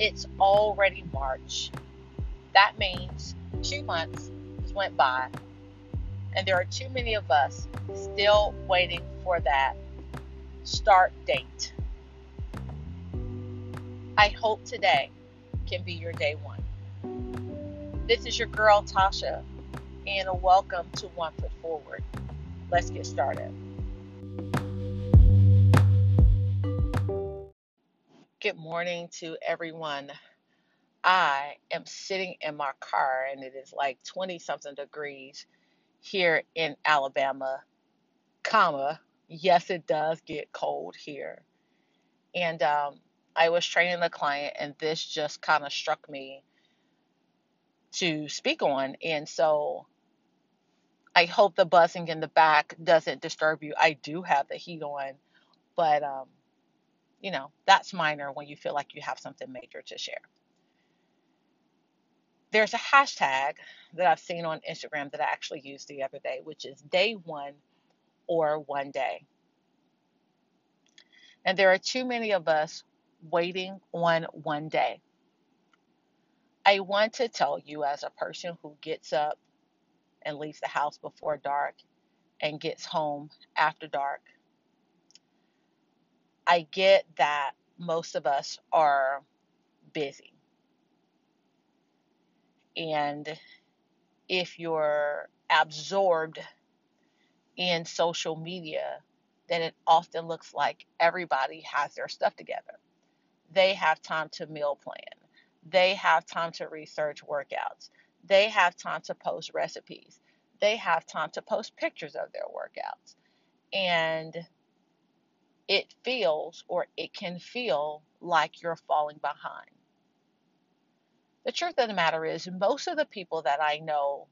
It's already March. That means two months went by, and there are too many of us still waiting for that start date. I hope today can be your day one. This is your girl Tasha, and a welcome to One Foot Forward. Let's get started. Good morning to everyone. I am sitting in my car and it is like 20 something degrees here in Alabama, comma, yes, it does get cold here. And um, I was training the client and this just kind of struck me to speak on. And so I hope the buzzing in the back doesn't disturb you. I do have the heat on, but um, you know, that's minor when you feel like you have something major to share. There's a hashtag that I've seen on Instagram that I actually used the other day, which is day one or one day. And there are too many of us waiting on one day. I want to tell you, as a person who gets up and leaves the house before dark and gets home after dark, I get that most of us are busy. And if you're absorbed in social media, then it often looks like everybody has their stuff together. They have time to meal plan, they have time to research workouts, they have time to post recipes, they have time to post pictures of their workouts. And it feels or it can feel like you're falling behind. The truth of the matter is, most of the people that I know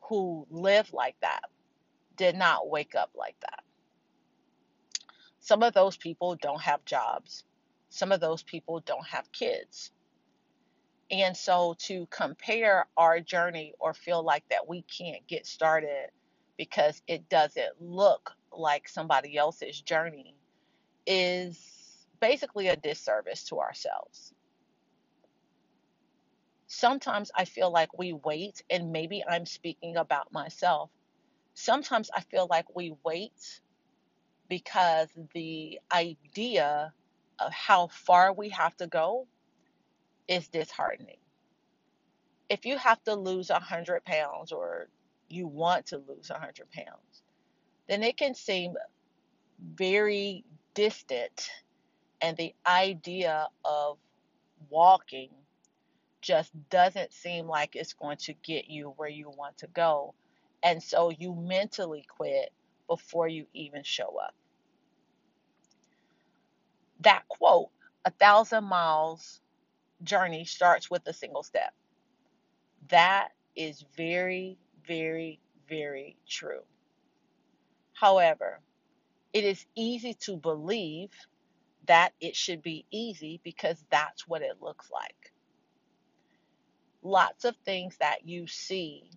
who live like that did not wake up like that. Some of those people don't have jobs. Some of those people don't have kids. And so to compare our journey or feel like that we can't get started because it doesn't look like somebody else's journey is basically a disservice to ourselves sometimes I feel like we wait, and maybe I'm speaking about myself. Sometimes I feel like we wait because the idea of how far we have to go is disheartening. If you have to lose 100 pounds or you want to lose 100 pounds, then it can seem very distant. And the idea of walking just doesn't seem like it's going to get you where you want to go. And so you mentally quit before you even show up. That quote, a thousand miles journey starts with a single step. That is very, very, very true. However, it is easy to believe that it should be easy because that's what it looks like lots of things that you see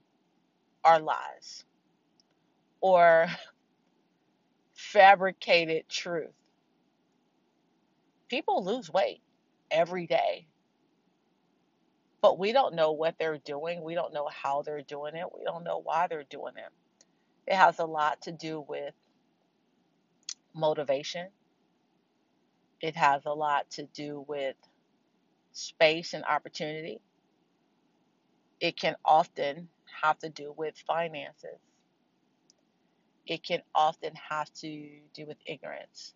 are lies or fabricated truth. People lose weight every day, but we don't know what they're doing. We don't know how they're doing it. We don't know why they're doing it. It has a lot to do with motivation, it has a lot to do with space and opportunity it can often have to do with finances. It can often have to do with ignorance.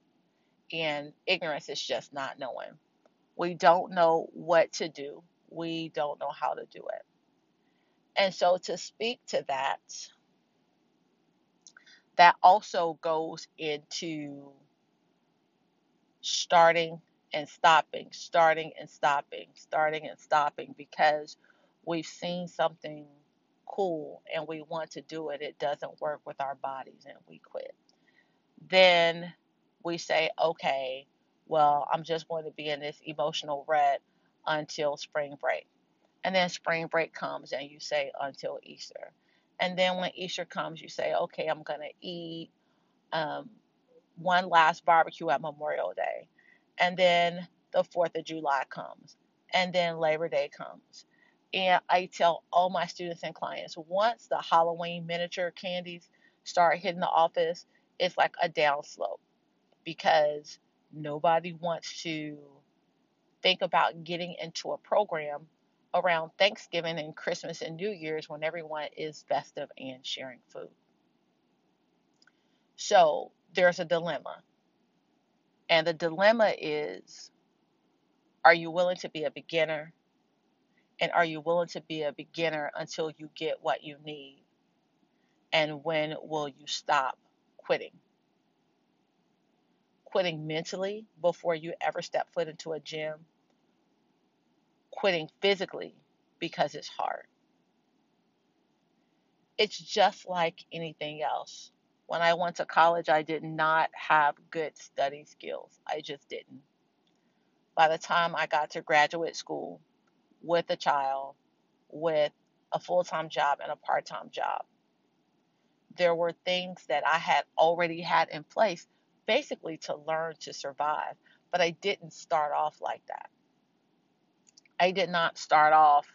And ignorance is just not knowing. We don't know what to do, we don't know how to do it. And so, to speak to that, that also goes into starting and stopping, starting and stopping, starting and stopping, because we've seen something cool and we want to do it, it doesn't work with our bodies and we quit. Then we say, okay, well, I'm just going to be in this emotional rut until spring break. And then spring break comes and you say until Easter. And then when Easter comes, you say, okay, I'm going to eat um, one last barbecue at Memorial Day. And then the 4th of July comes and then Labor Day comes. And I tell all my students and clients once the Halloween miniature candies start hitting the office, it's like a downslope because nobody wants to think about getting into a program around Thanksgiving and Christmas and New Year's when everyone is festive and sharing food. So there's a dilemma. And the dilemma is are you willing to be a beginner? And are you willing to be a beginner until you get what you need? And when will you stop quitting? Quitting mentally before you ever step foot into a gym, quitting physically because it's hard. It's just like anything else. When I went to college, I did not have good study skills. I just didn't. By the time I got to graduate school with a child, with a full time job and a part time job, there were things that I had already had in place basically to learn to survive. But I didn't start off like that. I did not start off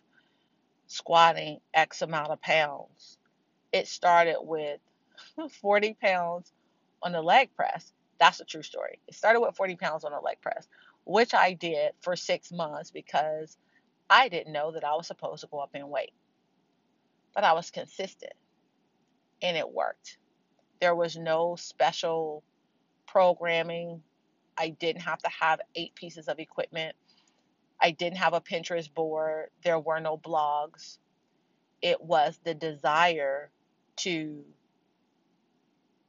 squatting X amount of pounds. It started with 40 pounds on the leg press. That's a true story. It started with 40 pounds on the leg press, which I did for six months because I didn't know that I was supposed to go up in weight. But I was consistent and it worked. There was no special programming. I didn't have to have eight pieces of equipment. I didn't have a Pinterest board. There were no blogs. It was the desire to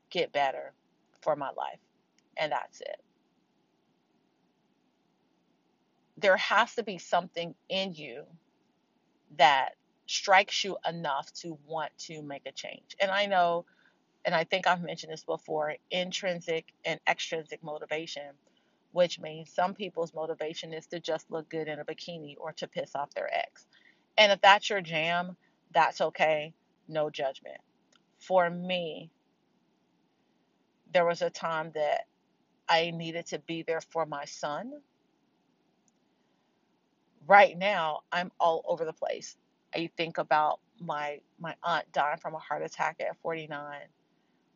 get better for my life. And that's it. There has to be something in you that strikes you enough to want to make a change. And I know, and I think I've mentioned this before intrinsic and extrinsic motivation, which means some people's motivation is to just look good in a bikini or to piss off their ex. And if that's your jam, that's okay. No judgment. For me, there was a time that I needed to be there for my son. Right now, I'm all over the place. I think about my my aunt dying from a heart attack at 49.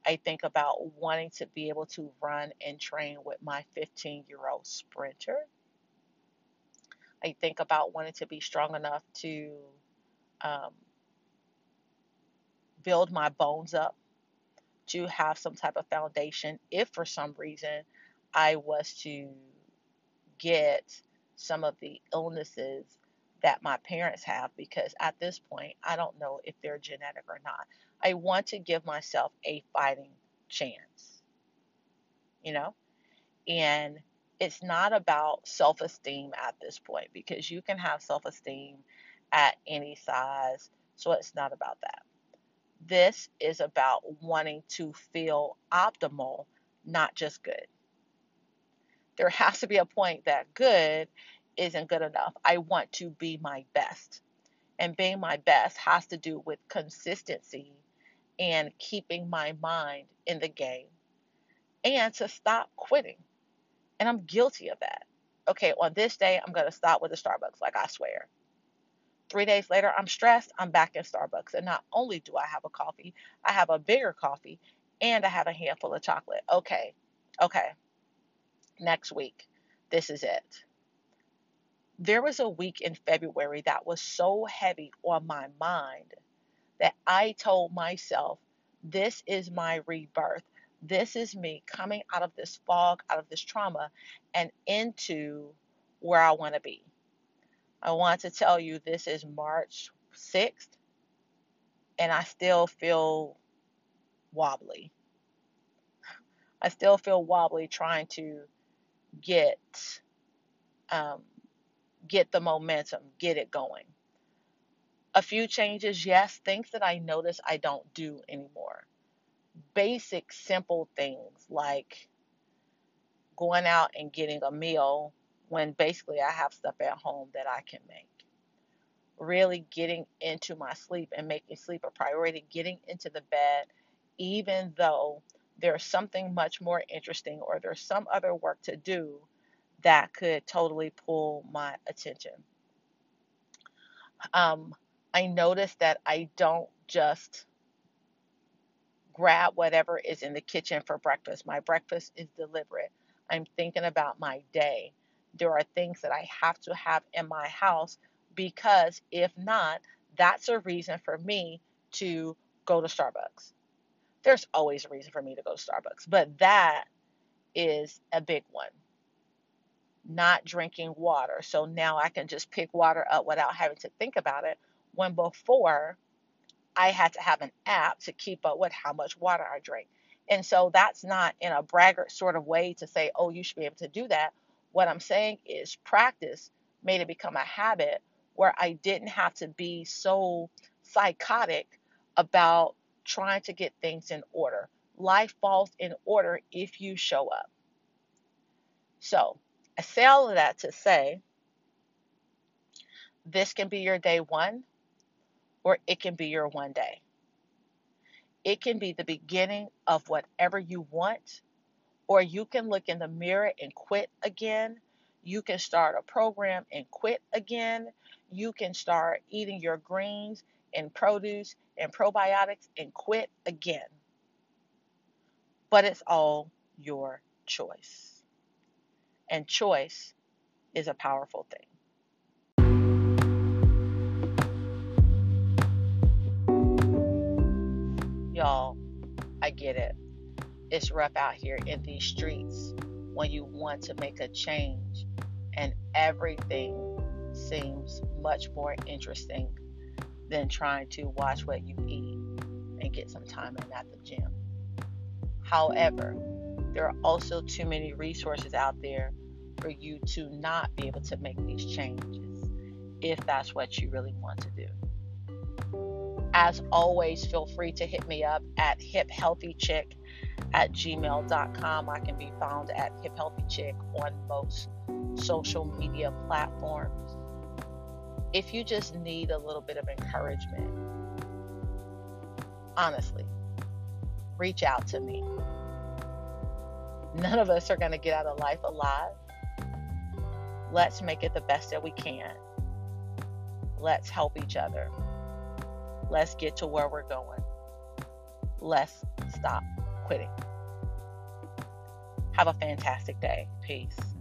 I think about wanting to be able to run and train with my 15 year old sprinter. I think about wanting to be strong enough to um, build my bones up to have some type of foundation if for some reason I was to get some of the illnesses that my parents have because at this point I don't know if they're genetic or not. I want to give myself a fighting chance, you know? And it's not about self esteem at this point because you can have self esteem at any size. So it's not about that. This is about wanting to feel optimal, not just good. There has to be a point that good isn't good enough. I want to be my best. And being my best has to do with consistency and keeping my mind in the game and to stop quitting. And I'm guilty of that. Okay, on this day, I'm going to stop with the Starbucks, like I swear. Three days later, I'm stressed. I'm back in Starbucks. And not only do I have a coffee, I have a bigger coffee and I have a handful of chocolate. Okay, okay. Next week, this is it. There was a week in February that was so heavy on my mind that I told myself, this is my rebirth. This is me coming out of this fog, out of this trauma, and into where I want to be. I want to tell you this is March 6th, and I still feel wobbly. I still feel wobbly trying to get um, get the momentum, get it going. A few changes, yes, things that I notice I don't do anymore. Basic, simple things like going out and getting a meal when basically I have stuff at home that I can make. Really getting into my sleep and making sleep a priority, getting into the bed, even though there's something much more interesting or there's some other work to do that could totally pull my attention. Um, I notice that I don't just grab whatever is in the kitchen for breakfast. My breakfast is deliberate. I'm thinking about my day. There are things that I have to have in my house because if not, that's a reason for me to go to Starbucks. There's always a reason for me to go to Starbucks, but that is a big one. Not drinking water. So now I can just pick water up without having to think about it. When before I had to have an app to keep up with how much water I drink. And so that's not in a braggart sort of way to say, oh, you should be able to do that. What I'm saying is practice made it become a habit where I didn't have to be so psychotic about trying to get things in order. Life falls in order if you show up. So I say all of that to say this can be your day one or it can be your one day. It can be the beginning of whatever you want, or you can look in the mirror and quit again. You can start a program and quit again. You can start eating your greens and produce and probiotics and quit again. But it's all your choice. And choice is a powerful thing. Y'all, I get it. It's rough out here in these streets when you want to make a change and everything seems much more interesting than trying to watch what you eat and get some time in at the gym. However, there are also too many resources out there for you to not be able to make these changes if that's what you really want to do. As always, feel free to hit me up at hiphealthychick at gmail.com. I can be found at hiphealthychick on most social media platforms. If you just need a little bit of encouragement, honestly, reach out to me. None of us are going to get out of life alive. Let's make it the best that we can. Let's help each other. Let's get to where we're going. Let's stop quitting. Have a fantastic day. Peace.